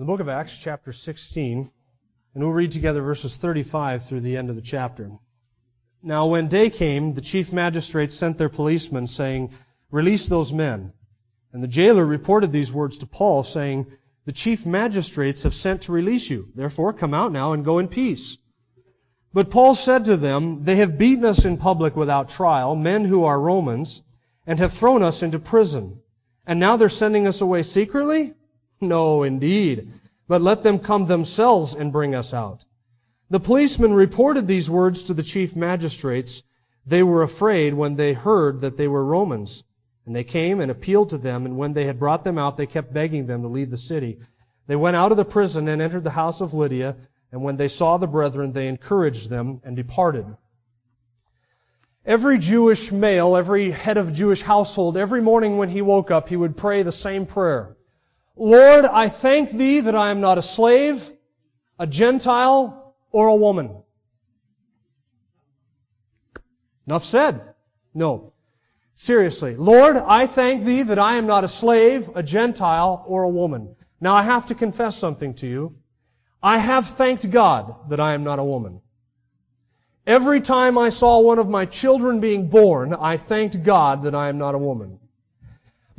The book of Acts, chapter 16, and we'll read together verses 35 through the end of the chapter. Now, when day came, the chief magistrates sent their policemen, saying, Release those men. And the jailer reported these words to Paul, saying, The chief magistrates have sent to release you. Therefore, come out now and go in peace. But Paul said to them, They have beaten us in public without trial, men who are Romans, and have thrown us into prison. And now they're sending us away secretly? No, indeed. But let them come themselves and bring us out. The policemen reported these words to the chief magistrates. They were afraid when they heard that they were Romans. And they came and appealed to them, and when they had brought them out, they kept begging them to leave the city. They went out of the prison and entered the house of Lydia, and when they saw the brethren, they encouraged them and departed. Every Jewish male, every head of Jewish household, every morning when he woke up, he would pray the same prayer. Lord, I thank thee that I am not a slave, a Gentile, or a woman. Enough said. No. Seriously. Lord, I thank thee that I am not a slave, a Gentile, or a woman. Now I have to confess something to you. I have thanked God that I am not a woman. Every time I saw one of my children being born, I thanked God that I am not a woman.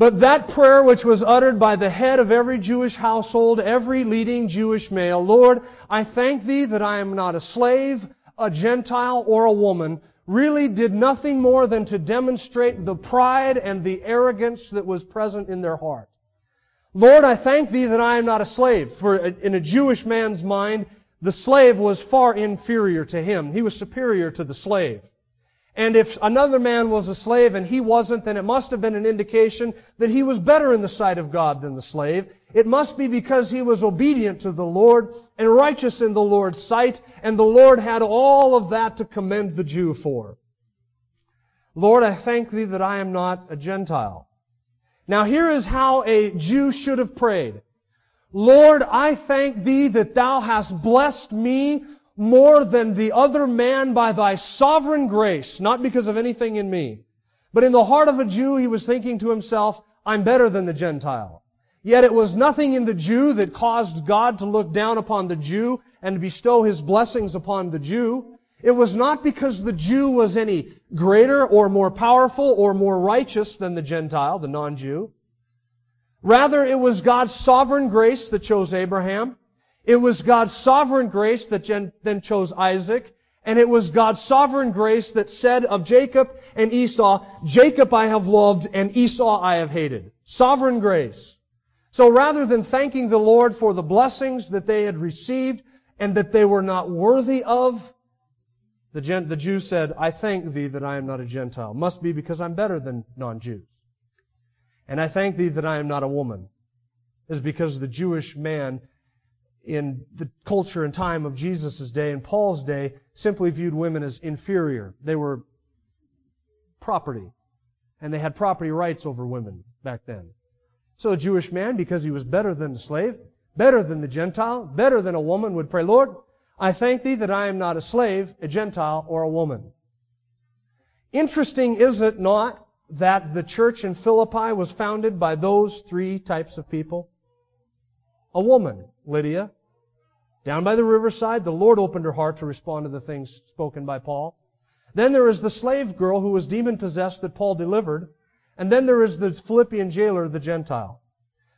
But that prayer which was uttered by the head of every Jewish household, every leading Jewish male, Lord, I thank thee that I am not a slave, a Gentile, or a woman, really did nothing more than to demonstrate the pride and the arrogance that was present in their heart. Lord, I thank thee that I am not a slave. For in a Jewish man's mind, the slave was far inferior to him. He was superior to the slave. And if another man was a slave and he wasn't, then it must have been an indication that he was better in the sight of God than the slave. It must be because he was obedient to the Lord and righteous in the Lord's sight, and the Lord had all of that to commend the Jew for. Lord, I thank thee that I am not a Gentile. Now here is how a Jew should have prayed. Lord, I thank thee that thou hast blessed me more than the other man by thy sovereign grace, not because of anything in me. But in the heart of a Jew, he was thinking to himself, I'm better than the Gentile. Yet it was nothing in the Jew that caused God to look down upon the Jew and bestow his blessings upon the Jew. It was not because the Jew was any greater or more powerful or more righteous than the Gentile, the non-Jew. Rather, it was God's sovereign grace that chose Abraham. It was God's sovereign grace that then chose Isaac. And it was God's sovereign grace that said of Jacob and Esau, Jacob I have loved and Esau I have hated. Sovereign grace. So rather than thanking the Lord for the blessings that they had received and that they were not worthy of, the, Gen- the Jew said, I thank thee that I am not a Gentile. Must be because I'm better than non-Jews. And I thank thee that I am not a woman. Is because the Jewish man in the culture and time of Jesus' day and Paul's day simply viewed women as inferior. They were property. And they had property rights over women back then. So a Jewish man, because he was better than the slave, better than the Gentile, better than a woman, would pray, Lord, I thank thee that I am not a slave, a Gentile, or a woman. Interesting, is it not, that the church in Philippi was founded by those three types of people? A woman, Lydia. Down by the riverside, the Lord opened her heart to respond to the things spoken by Paul. Then there is the slave girl who was demon possessed that Paul delivered. And then there is the Philippian jailer, the Gentile.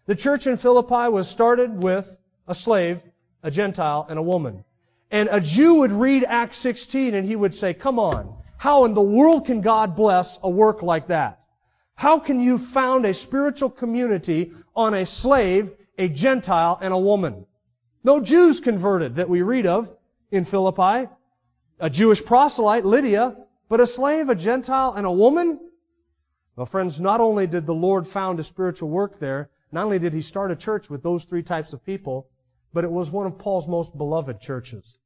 The church in Philippi was started with a slave, a Gentile, and a woman. And a Jew would read Acts 16 and he would say, come on, how in the world can God bless a work like that? How can you found a spiritual community on a slave a Gentile, and a woman. No Jews converted that we read of in Philippi. A Jewish proselyte, Lydia, but a slave, a Gentile, and a woman? Well, friends, not only did the Lord found a spiritual work there, not only did He start a church with those three types of people, but it was one of Paul's most beloved churches.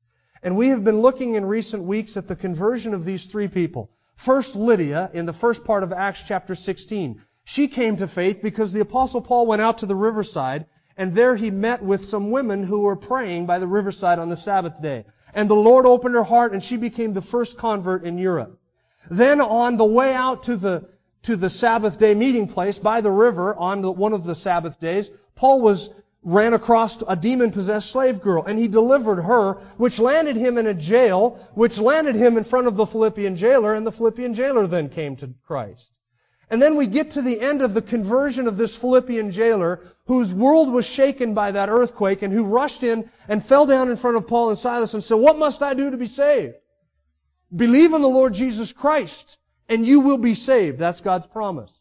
And we have been looking in recent weeks at the conversion of these three people. First, Lydia, in the first part of Acts chapter 16. She came to faith because the apostle Paul went out to the riverside, and there he met with some women who were praying by the riverside on the Sabbath day. And the Lord opened her heart, and she became the first convert in Europe. Then on the way out to the, to the Sabbath day meeting place by the river on the, one of the Sabbath days, Paul was ran across a demon-possessed slave girl, and he delivered her, which landed him in a jail, which landed him in front of the Philippian jailer, and the Philippian jailer then came to Christ. And then we get to the end of the conversion of this Philippian jailer, whose world was shaken by that earthquake, and who rushed in and fell down in front of Paul and Silas and said, What must I do to be saved? Believe in the Lord Jesus Christ, and you will be saved. That's God's promise.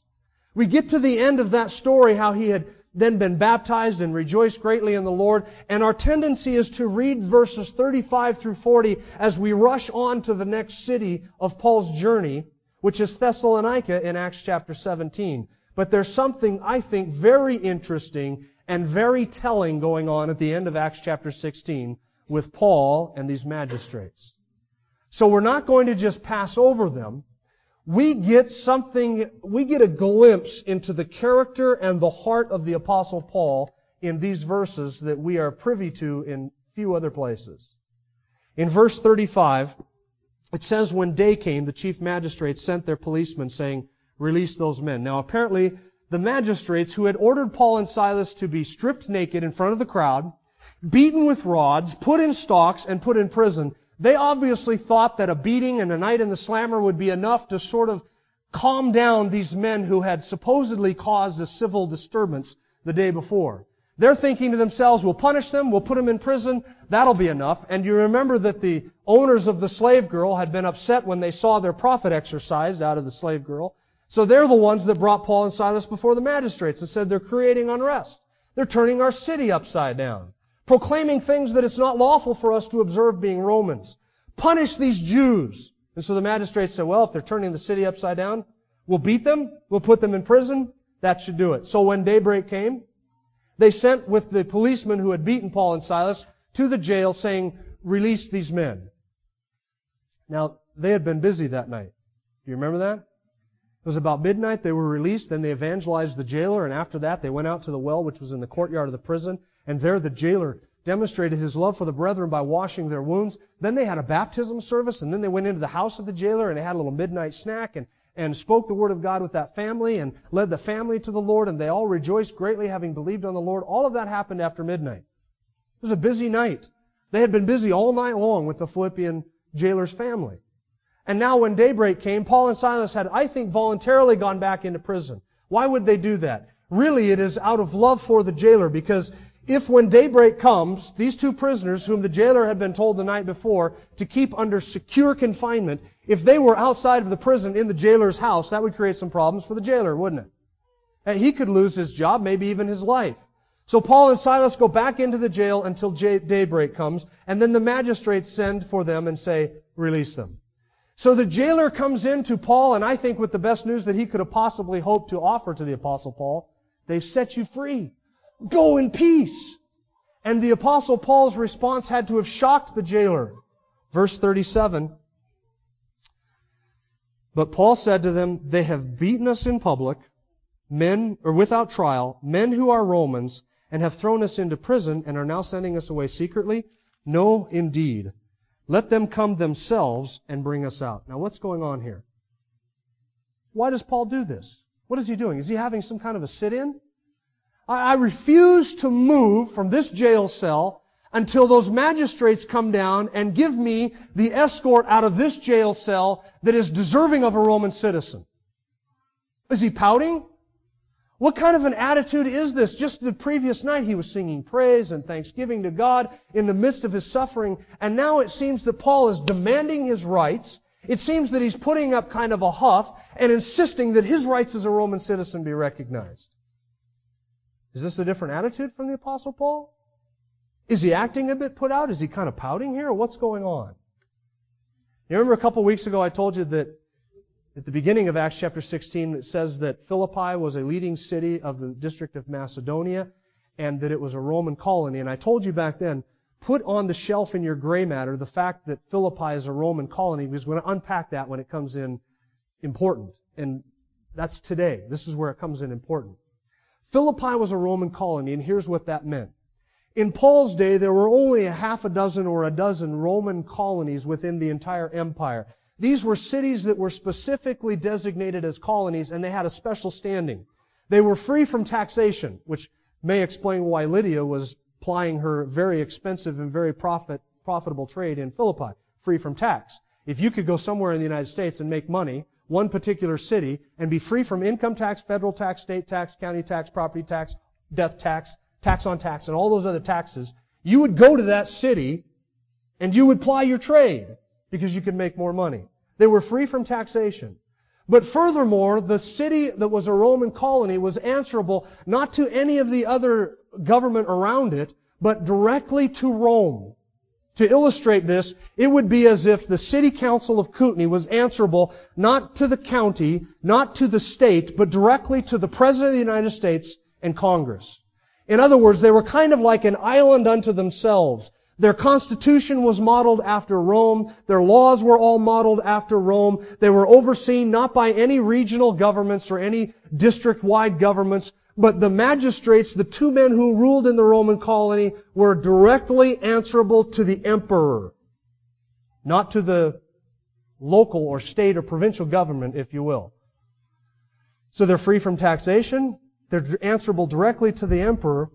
We get to the end of that story, how he had then been baptized and rejoiced greatly in the Lord. And our tendency is to read verses 35 through 40 as we rush on to the next city of Paul's journey, which is Thessalonica in Acts chapter 17. But there's something I think very interesting and very telling going on at the end of Acts chapter 16 with Paul and these magistrates. So we're not going to just pass over them we get something, we get a glimpse into the character and the heart of the apostle Paul in these verses that we are privy to in few other places. In verse 35, it says, when day came, the chief magistrates sent their policemen saying, release those men. Now apparently, the magistrates who had ordered Paul and Silas to be stripped naked in front of the crowd, beaten with rods, put in stocks, and put in prison, they obviously thought that a beating and a night in the slammer would be enough to sort of calm down these men who had supposedly caused a civil disturbance the day before. They're thinking to themselves, we'll punish them, we'll put them in prison, that'll be enough. And you remember that the owners of the slave girl had been upset when they saw their profit exorcised out of the slave girl. So they're the ones that brought Paul and Silas before the magistrates and said they're creating unrest. They're turning our city upside down proclaiming things that it's not lawful for us to observe being Romans. Punish these Jews. And so the magistrates said, well, if they're turning the city upside down, we'll beat them, we'll put them in prison, that should do it. So when daybreak came, they sent with the policemen who had beaten Paul and Silas to the jail saying, release these men. Now, they had been busy that night. Do you remember that? It was about midnight. They were released. Then they evangelized the jailer. And after that, they went out to the well, which was in the courtyard of the prison. And there the jailer demonstrated his love for the brethren by washing their wounds. Then they had a baptism service, and then they went into the house of the jailer and they had a little midnight snack and, and spoke the word of God with that family and led the family to the Lord, and they all rejoiced greatly having believed on the Lord. All of that happened after midnight. It was a busy night. They had been busy all night long with the Philippian jailer's family. And now when daybreak came, Paul and Silas had, I think, voluntarily gone back into prison. Why would they do that? Really, it is out of love for the jailer because if when daybreak comes, these two prisoners, whom the jailer had been told the night before to keep under secure confinement, if they were outside of the prison in the jailer's house, that would create some problems for the jailer, wouldn't it? And he could lose his job, maybe even his life. So Paul and Silas go back into the jail until daybreak comes, and then the magistrates send for them and say, release them. So the jailer comes in to Paul, and I think with the best news that he could have possibly hoped to offer to the apostle Paul, they've set you free. Go in peace. And the apostle Paul's response had to have shocked the jailer. Verse 37. But Paul said to them, They have beaten us in public, men, or without trial, men who are Romans, and have thrown us into prison, and are now sending us away secretly? No, indeed. Let them come themselves and bring us out. Now what's going on here? Why does Paul do this? What is he doing? Is he having some kind of a sit-in? I refuse to move from this jail cell until those magistrates come down and give me the escort out of this jail cell that is deserving of a Roman citizen. Is he pouting? What kind of an attitude is this? Just the previous night he was singing praise and thanksgiving to God in the midst of his suffering, and now it seems that Paul is demanding his rights. It seems that he's putting up kind of a huff and insisting that his rights as a Roman citizen be recognized. Is this a different attitude from the Apostle Paul? Is he acting a bit put out? Is he kind of pouting here? What's going on? You remember a couple of weeks ago I told you that at the beginning of Acts chapter 16 it says that Philippi was a leading city of the district of Macedonia and that it was a Roman colony. And I told you back then, put on the shelf in your gray matter the fact that Philippi is a Roman colony because we're going to unpack that when it comes in important. And that's today. This is where it comes in important. Philippi was a Roman colony, and here's what that meant. In Paul's day, there were only a half a dozen or a dozen Roman colonies within the entire empire. These were cities that were specifically designated as colonies, and they had a special standing. They were free from taxation, which may explain why Lydia was plying her very expensive and very profit, profitable trade in Philippi, free from tax. If you could go somewhere in the United States and make money, one particular city, and be free from income tax, federal tax, state tax, county tax, property tax, death tax, tax on tax, and all those other taxes, you would go to that city and you would ply your trade because you could make more money. They were free from taxation. But furthermore, the city that was a Roman colony was answerable not to any of the other government around it, but directly to Rome. To illustrate this, it would be as if the city council of Kootenai was answerable not to the county, not to the state, but directly to the President of the United States and Congress. In other words, they were kind of like an island unto themselves. Their constitution was modeled after Rome. Their laws were all modeled after Rome. They were overseen not by any regional governments or any district-wide governments, but the magistrates, the two men who ruled in the Roman colony, were directly answerable to the emperor, not to the local or state or provincial government, if you will. So they're free from taxation. They're answerable directly to the emperor.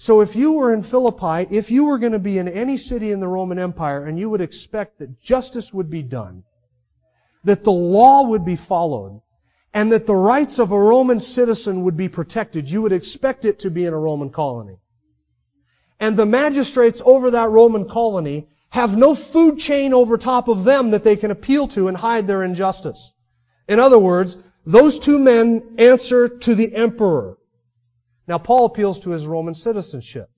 So if you were in Philippi, if you were going to be in any city in the Roman Empire and you would expect that justice would be done, that the law would be followed, and that the rights of a Roman citizen would be protected, you would expect it to be in a Roman colony. And the magistrates over that Roman colony have no food chain over top of them that they can appeal to and hide their injustice. In other words, those two men answer to the emperor. Now, Paul appeals to his Roman citizenship.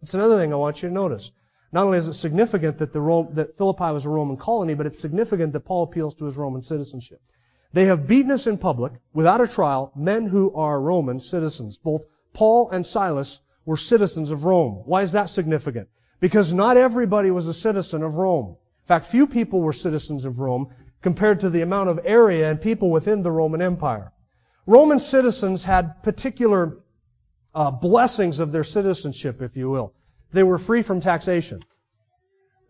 That's another thing I want you to notice. Not only is it significant that, Rome, that Philippi was a Roman colony, but it's significant that Paul appeals to his Roman citizenship. They have beaten us in public, without a trial, men who are Roman citizens. Both Paul and Silas were citizens of Rome. Why is that significant? Because not everybody was a citizen of Rome. In fact, few people were citizens of Rome compared to the amount of area and people within the Roman Empire. Roman citizens had particular uh, blessings of their citizenship, if you will. They were free from taxation.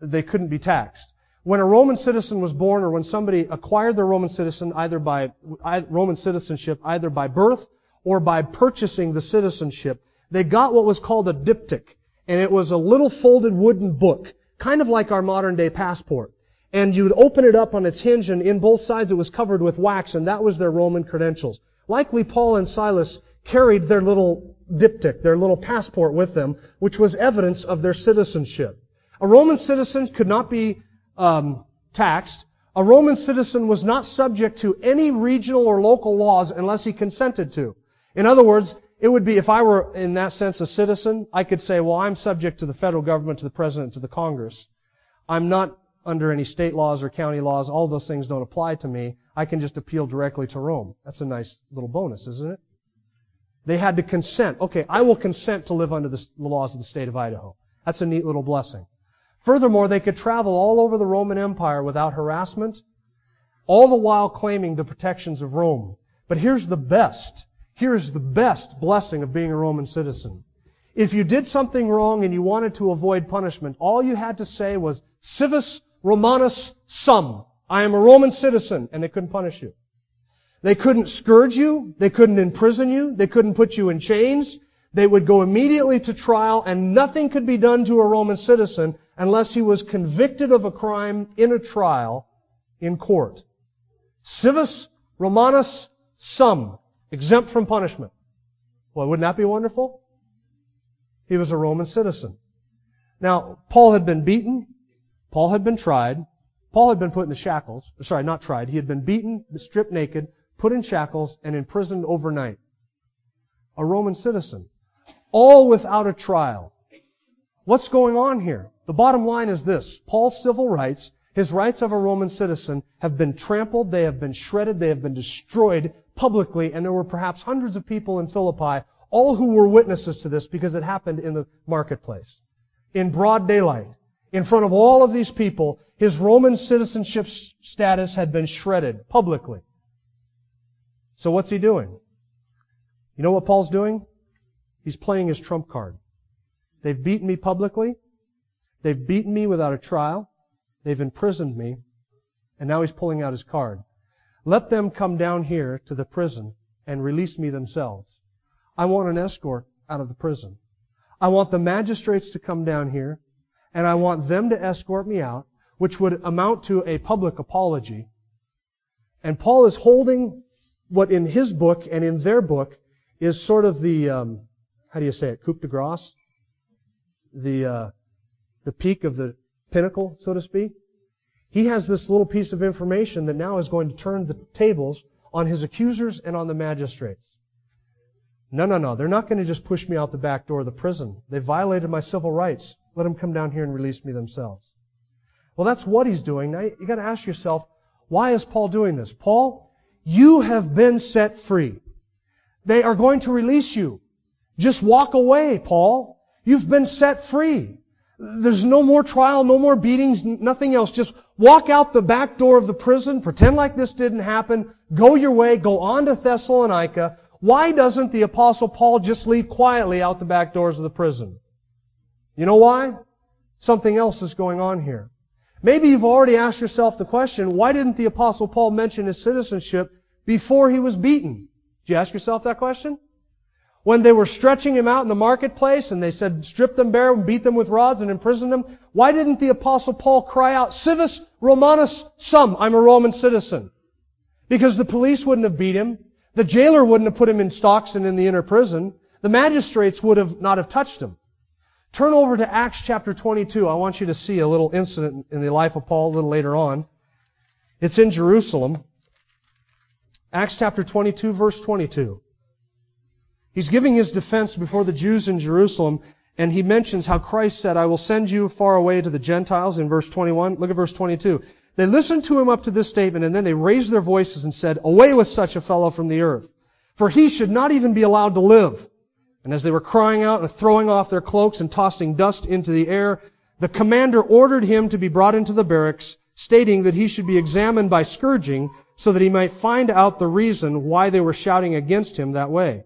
They couldn't be taxed. When a Roman citizen was born, or when somebody acquired their Roman citizen either by Roman citizenship, either by birth or by purchasing the citizenship, they got what was called a diptych, and it was a little folded wooden book, kind of like our modern day passport. And you'd open it up on its hinge, and in both sides it was covered with wax, and that was their Roman credentials. Likely Paul and Silas carried their little diptych, their little passport with them, which was evidence of their citizenship. A Roman citizen could not be um, taxed. A Roman citizen was not subject to any regional or local laws unless he consented to. In other words, it would be, if I were in that sense a citizen, I could say, well, I'm subject to the federal government, to the president, to the Congress. I'm not under any state laws or county laws. All those things don't apply to me. I can just appeal directly to Rome. That's a nice little bonus, isn't it? They had to consent. Okay, I will consent to live under the laws of the state of Idaho. That's a neat little blessing. Furthermore, they could travel all over the Roman Empire without harassment, all the while claiming the protections of Rome. But here's the best. Here's the best blessing of being a Roman citizen. If you did something wrong and you wanted to avoid punishment, all you had to say was, civis Romanus sum. I am a Roman citizen, and they couldn't punish you. They couldn't scourge you. They couldn't imprison you. They couldn't put you in chains. They would go immediately to trial and nothing could be done to a Roman citizen unless he was convicted of a crime in a trial in court. Civis Romanus sum, exempt from punishment. Well, wouldn't that be wonderful? He was a Roman citizen. Now, Paul had been beaten. Paul had been tried. Paul had been put in the shackles. Sorry, not tried. He had been beaten, stripped naked, put in shackles, and imprisoned overnight. A Roman citizen. All without a trial. What's going on here? The bottom line is this. Paul's civil rights, his rights of a Roman citizen, have been trampled, they have been shredded, they have been destroyed publicly, and there were perhaps hundreds of people in Philippi all who were witnesses to this because it happened in the marketplace, in broad daylight, in front of all of these people, his Roman citizenship status had been shredded publicly. So what's he doing? You know what Paul's doing? He's playing his trump card. They've beaten me publicly. They've beaten me without a trial. They've imprisoned me. And now he's pulling out his card. Let them come down here to the prison and release me themselves. I want an escort out of the prison. I want the magistrates to come down here and I want them to escort me out, which would amount to a public apology. And Paul is holding what in his book and in their book is sort of the, um, how do you say it, coup de grace? The, uh, the peak of the pinnacle, so to speak. He has this little piece of information that now is going to turn the tables on his accusers and on the magistrates. No, no, no. They're not going to just push me out the back door of the prison. They violated my civil rights. Let them come down here and release me themselves. Well, that's what he's doing. Now you got to ask yourself, why is Paul doing this? Paul, you have been set free. They are going to release you. Just walk away, Paul. You've been set free. There's no more trial, no more beatings, nothing else. Just walk out the back door of the prison, pretend like this didn't happen, go your way, go on to Thessalonica. Why doesn't the apostle Paul just leave quietly out the back doors of the prison? You know why? Something else is going on here. Maybe you've already asked yourself the question, why didn't the apostle Paul mention his citizenship before he was beaten? Did you ask yourself that question? When they were stretching him out in the marketplace and they said, strip them bare and beat them with rods and imprison them, why didn't the apostle Paul cry out, civis Romanus sum, I'm a Roman citizen? Because the police wouldn't have beat him. The jailer wouldn't have put him in stocks and in the inner prison. The magistrates would have not have touched him. Turn over to Acts chapter 22. I want you to see a little incident in the life of Paul a little later on. It's in Jerusalem. Acts chapter 22 verse 22. He's giving his defense before the Jews in Jerusalem, and he mentions how Christ said, I will send you far away to the Gentiles in verse 21. Look at verse 22. They listened to him up to this statement, and then they raised their voices and said, Away with such a fellow from the earth, for he should not even be allowed to live. And as they were crying out and throwing off their cloaks and tossing dust into the air, the commander ordered him to be brought into the barracks, stating that he should be examined by scourging, so that he might find out the reason why they were shouting against him that way.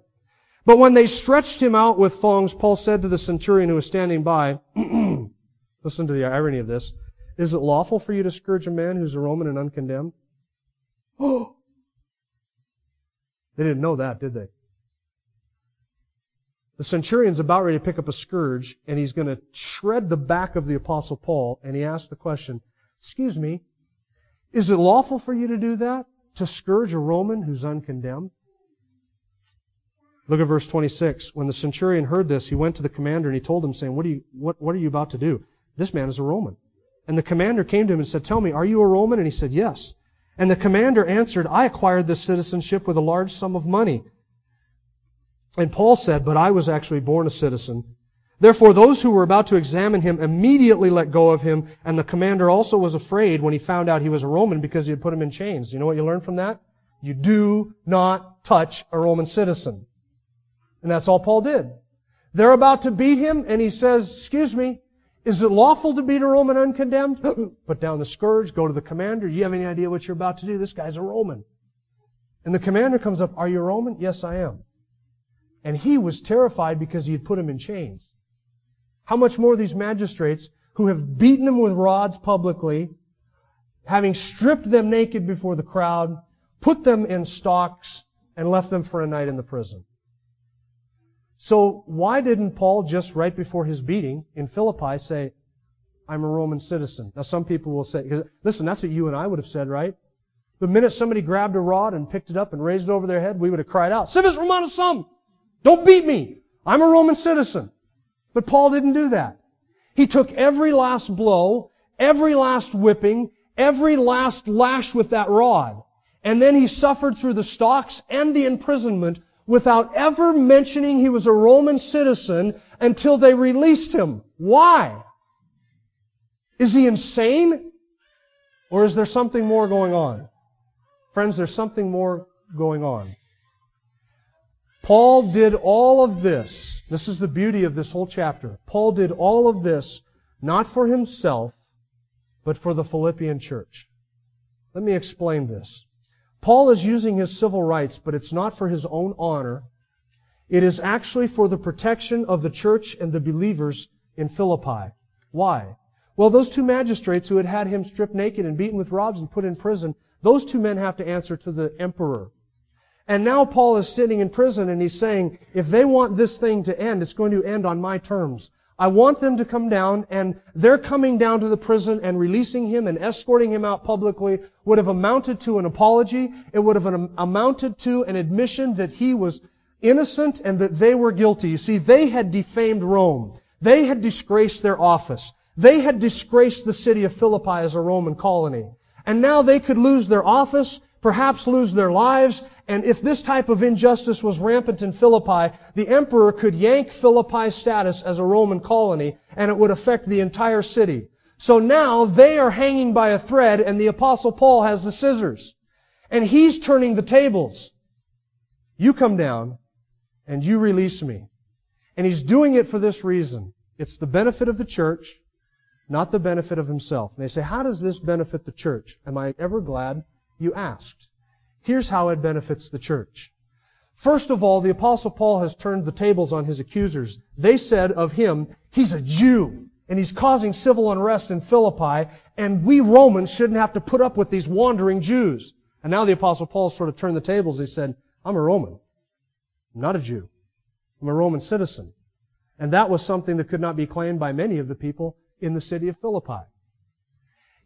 But when they stretched him out with thongs, Paul said to the centurion who was standing by, listen to the irony of this, is it lawful for you to scourge a man who's a Roman and uncondemned? They didn't know that, did they? The centurion's about ready to pick up a scourge, and he's going to shred the back of the apostle Paul, and he asks the question, excuse me, is it lawful for you to do that? To scourge a Roman who's uncondemned? Look at verse 26. When the centurion heard this, he went to the commander and he told him, saying, what you, what, what are you about to do? This man is a Roman. And the commander came to him and said, Tell me, are you a Roman? And he said, Yes. And the commander answered, I acquired this citizenship with a large sum of money. And Paul said, But I was actually born a citizen. Therefore, those who were about to examine him immediately let go of him, and the commander also was afraid when he found out he was a Roman because he had put him in chains. You know what you learn from that? You do not touch a Roman citizen. And that's all Paul did. They're about to beat him, and he says, excuse me, is it lawful to beat a Roman uncondemned? Put down the scourge, go to the commander. You have any idea what you're about to do? This guy's a Roman. And the commander comes up, are you a Roman? Yes, I am. And he was terrified because he had put him in chains. How much more these magistrates who have beaten them with rods publicly, having stripped them naked before the crowd, put them in stocks, and left them for a night in the prison. So why didn't Paul just right before his beating in Philippi say, I'm a Roman citizen? Now some people will say, because listen, that's what you and I would have said, right? The minute somebody grabbed a rod and picked it up and raised it over their head, we would have cried out, Civis Romanus sum! Don't beat me! I'm a Roman citizen. But Paul didn't do that. He took every last blow, every last whipping, every last lash with that rod. And then he suffered through the stocks and the imprisonment without ever mentioning he was a Roman citizen until they released him. Why? Is he insane? Or is there something more going on? Friends, there's something more going on. Paul did all of this. This is the beauty of this whole chapter. Paul did all of this not for himself, but for the Philippian church. Let me explain this. Paul is using his civil rights, but it's not for his own honor. It is actually for the protection of the church and the believers in Philippi. Why? Well, those two magistrates who had had him stripped naked and beaten with rods and put in prison, those two men have to answer to the emperor. And now Paul is sitting in prison and he's saying, if they want this thing to end, it's going to end on my terms. I want them to come down and they're coming down to the prison and releasing him and escorting him out publicly would have amounted to an apology. It would have amounted to an admission that he was innocent and that they were guilty. You see, they had defamed Rome. They had disgraced their office. They had disgraced the city of Philippi as a Roman colony. And now they could lose their office, perhaps lose their lives, and if this type of injustice was rampant in Philippi, the emperor could yank Philippi's status as a Roman colony, and it would affect the entire city. So now they are hanging by a thread, and the apostle Paul has the scissors. And he's turning the tables. You come down, and you release me. And he's doing it for this reason. It's the benefit of the church, not the benefit of himself. And they say, how does this benefit the church? Am I ever glad you asked? Here's how it benefits the church. First of all, the apostle Paul has turned the tables on his accusers. They said of him, he's a Jew, and he's causing civil unrest in Philippi, and we Romans shouldn't have to put up with these wandering Jews. And now the apostle Paul sort of turned the tables. He said, I'm a Roman. I'm not a Jew. I'm a Roman citizen. And that was something that could not be claimed by many of the people in the city of Philippi.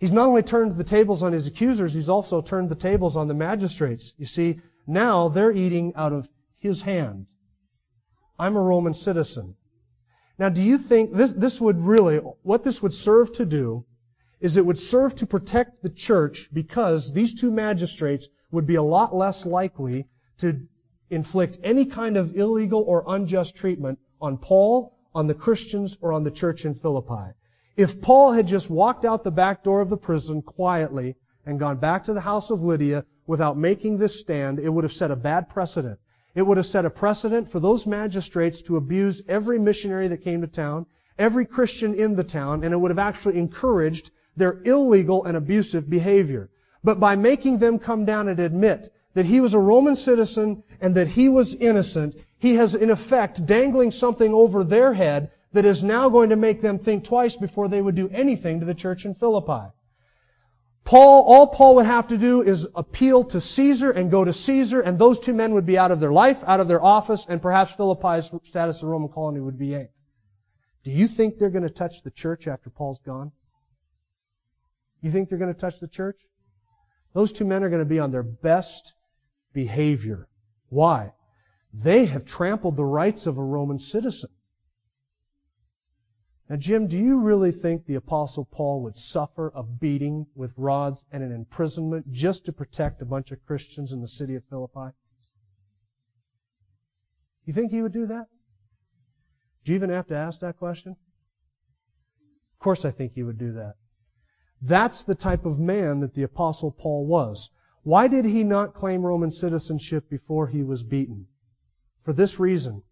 He's not only turned the tables on his accusers, he's also turned the tables on the magistrates. You see, now they're eating out of his hand. I'm a Roman citizen. Now, do you think this, this would really, what this would serve to do is it would serve to protect the church because these two magistrates would be a lot less likely to inflict any kind of illegal or unjust treatment on Paul, on the Christians, or on the church in Philippi. If Paul had just walked out the back door of the prison quietly and gone back to the house of Lydia without making this stand, it would have set a bad precedent. It would have set a precedent for those magistrates to abuse every missionary that came to town, every Christian in the town, and it would have actually encouraged their illegal and abusive behavior. But by making them come down and admit that he was a Roman citizen and that he was innocent, he has in effect dangling something over their head that is now going to make them think twice before they would do anything to the church in Philippi. Paul, all Paul would have to do is appeal to Caesar and go to Caesar, and those two men would be out of their life, out of their office, and perhaps Philippi's status as a Roman colony would be yanked. Do you think they're going to touch the church after Paul's gone? You think they're going to touch the church? Those two men are going to be on their best behavior. Why? They have trampled the rights of a Roman citizen. Now, Jim, do you really think the Apostle Paul would suffer a beating with rods and an imprisonment just to protect a bunch of Christians in the city of Philippi? You think he would do that? Do you even have to ask that question? Of course I think he would do that. That's the type of man that the Apostle Paul was. Why did he not claim Roman citizenship before he was beaten? For this reason.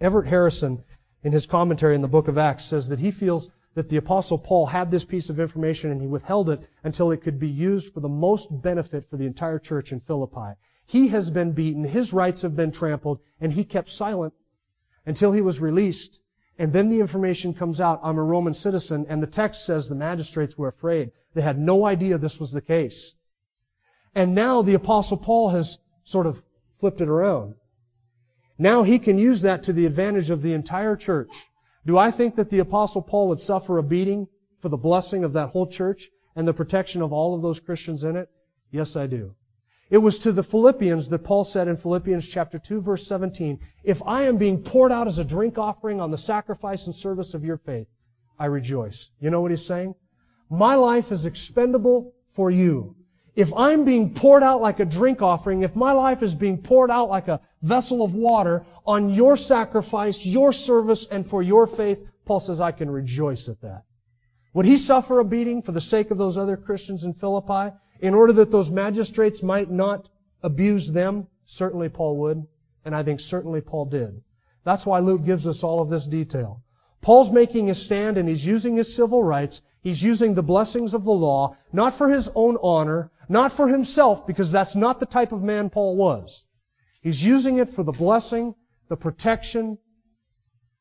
Everett Harrison in his commentary in the book of Acts says that he feels that the apostle Paul had this piece of information and he withheld it until it could be used for the most benefit for the entire church in Philippi. He has been beaten, his rights have been trampled, and he kept silent until he was released. And then the information comes out, I'm a Roman citizen, and the text says the magistrates were afraid. They had no idea this was the case. And now the apostle Paul has sort of flipped it around. Now he can use that to the advantage of the entire church. Do I think that the apostle Paul would suffer a beating for the blessing of that whole church and the protection of all of those Christians in it? Yes, I do. It was to the Philippians that Paul said in Philippians chapter 2 verse 17, if I am being poured out as a drink offering on the sacrifice and service of your faith, I rejoice. You know what he's saying? My life is expendable for you. If I'm being poured out like a drink offering, if my life is being poured out like a vessel of water on your sacrifice, your service, and for your faith, Paul says, I can rejoice at that. Would he suffer a beating for the sake of those other Christians in Philippi in order that those magistrates might not abuse them? Certainly Paul would. And I think certainly Paul did. That's why Luke gives us all of this detail. Paul's making a stand and he's using his civil rights. He's using the blessings of the law, not for his own honor, not for himself, because that's not the type of man Paul was. He's using it for the blessing, the protection,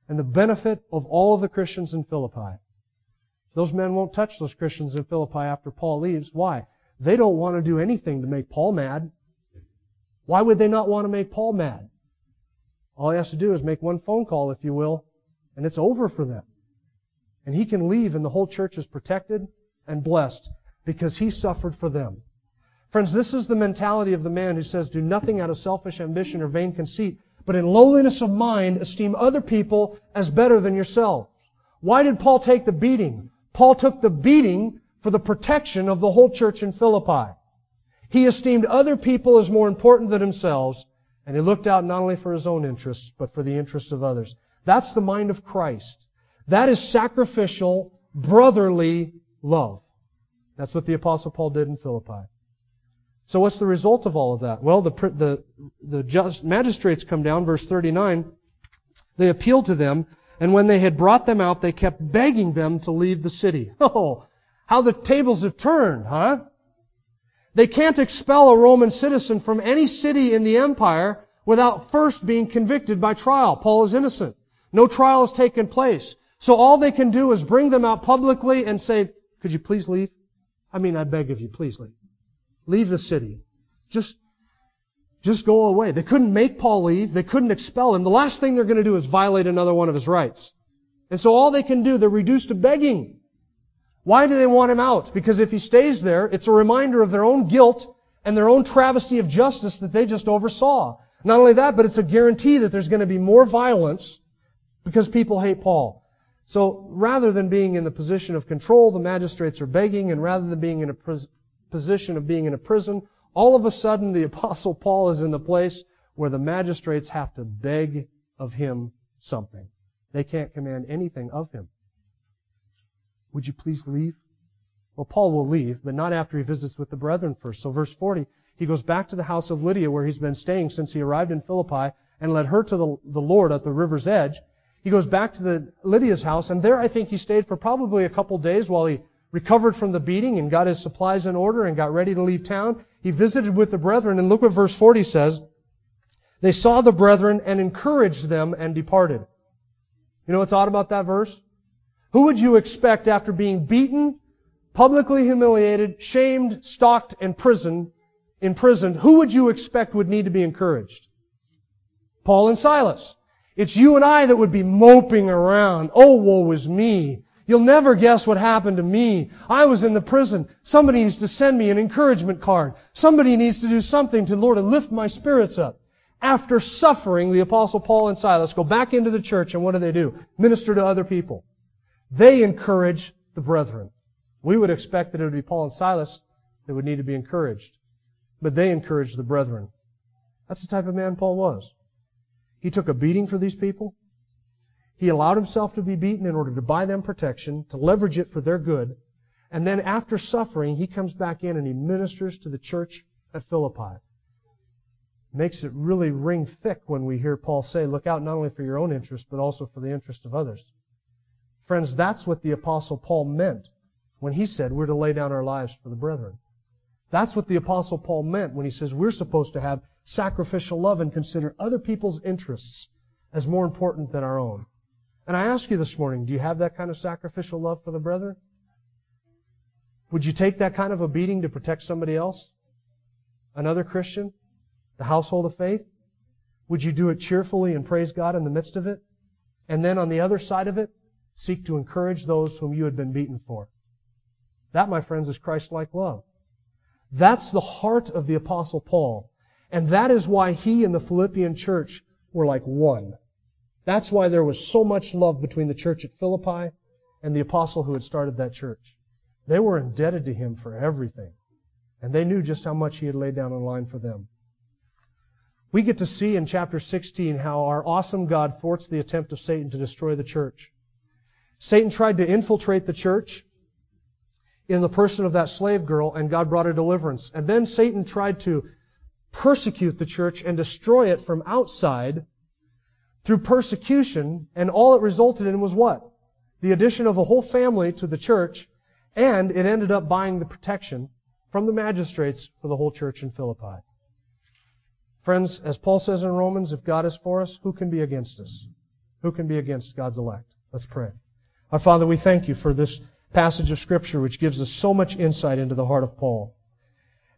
and the benefit of all of the Christians in Philippi. Those men won't touch those Christians in Philippi after Paul leaves. Why? They don't want to do anything to make Paul mad. Why would they not want to make Paul mad? All he has to do is make one phone call, if you will, and it's over for them. And he can leave and the whole church is protected and blessed because he suffered for them. Friends, this is the mentality of the man who says, do nothing out of selfish ambition or vain conceit, but in lowliness of mind esteem other people as better than yourselves. Why did Paul take the beating? Paul took the beating for the protection of the whole church in Philippi. He esteemed other people as more important than themselves, and he looked out not only for his own interests, but for the interests of others. That's the mind of Christ. That is sacrificial, brotherly love. That's what the apostle Paul did in Philippi. So what's the result of all of that? Well, the, the, the magistrates come down, verse 39. They appealed to them, and when they had brought them out, they kept begging them to leave the city. Oh, how the tables have turned, huh? They can't expel a Roman citizen from any city in the empire without first being convicted by trial. Paul is innocent. No trial has taken place. So all they can do is bring them out publicly and say, could you please leave? I mean, I beg of you, please leave. Leave the city. Just, just go away. They couldn't make Paul leave. They couldn't expel him. The last thing they're going to do is violate another one of his rights. And so all they can do, they're reduced to begging. Why do they want him out? Because if he stays there, it's a reminder of their own guilt and their own travesty of justice that they just oversaw. Not only that, but it's a guarantee that there's going to be more violence because people hate Paul. So rather than being in the position of control, the magistrates are begging, and rather than being in a position of being in a prison, all of a sudden the apostle Paul is in the place where the magistrates have to beg of him something. They can't command anything of him. Would you please leave? Well, Paul will leave, but not after he visits with the brethren first. So verse 40, he goes back to the house of Lydia where he's been staying since he arrived in Philippi and led her to the, the Lord at the river's edge. He goes back to the Lydia's house and there I think he stayed for probably a couple days while he recovered from the beating and got his supplies in order and got ready to leave town. He visited with the brethren and look what verse 40 says. They saw the brethren and encouraged them and departed. You know what's odd about that verse? Who would you expect after being beaten, publicly humiliated, shamed, stalked, and imprisoned, imprisoned, who would you expect would need to be encouraged? Paul and Silas. It's you and I that would be moping around. Oh, woe is me. You'll never guess what happened to me. I was in the prison. Somebody needs to send me an encouragement card. Somebody needs to do something to Lord to lift my spirits up. After suffering, the apostle Paul and Silas go back into the church and what do they do? Minister to other people. They encourage the brethren. We would expect that it would be Paul and Silas that would need to be encouraged. But they encouraged the brethren. That's the type of man Paul was. He took a beating for these people. He allowed himself to be beaten in order to buy them protection, to leverage it for their good. And then after suffering, he comes back in and he ministers to the church at Philippi. Makes it really ring thick when we hear Paul say, look out not only for your own interest, but also for the interest of others. Friends, that's what the apostle Paul meant when he said we're to lay down our lives for the brethren. That's what the apostle Paul meant when he says we're supposed to have sacrificial love and consider other people's interests as more important than our own. And I ask you this morning, do you have that kind of sacrificial love for the brethren? Would you take that kind of a beating to protect somebody else? Another Christian? The household of faith? Would you do it cheerfully and praise God in the midst of it? And then on the other side of it, seek to encourage those whom you had been beaten for. That, my friends, is Christ-like love. That's the heart of the apostle Paul. And that is why he and the Philippian church were like one. That's why there was so much love between the church at Philippi and the apostle who had started that church. They were indebted to him for everything. And they knew just how much he had laid down in line for them. We get to see in chapter 16 how our awesome God thwarts the attempt of Satan to destroy the church. Satan tried to infiltrate the church in the person of that slave girl, and God brought a deliverance. And then Satan tried to persecute the church and destroy it from outside through persecution, and all it resulted in was what? The addition of a whole family to the church, and it ended up buying the protection from the magistrates for the whole church in Philippi. Friends, as Paul says in Romans, if God is for us, who can be against us? Who can be against God's elect? Let's pray. Our Father, we thank you for this passage of Scripture which gives us so much insight into the heart of Paul.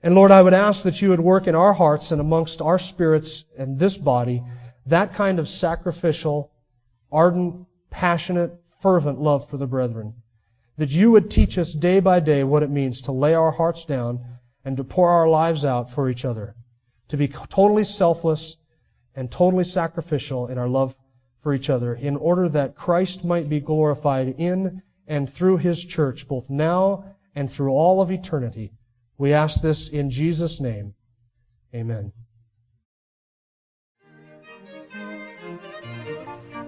And Lord, I would ask that you would work in our hearts and amongst our spirits and this body that kind of sacrificial, ardent, passionate, fervent love for the brethren. That you would teach us day by day what it means to lay our hearts down and to pour our lives out for each other. To be totally selfless and totally sacrificial in our love for each other in order that Christ might be glorified in and through His church, both now and through all of eternity. We ask this in Jesus' name. Amen.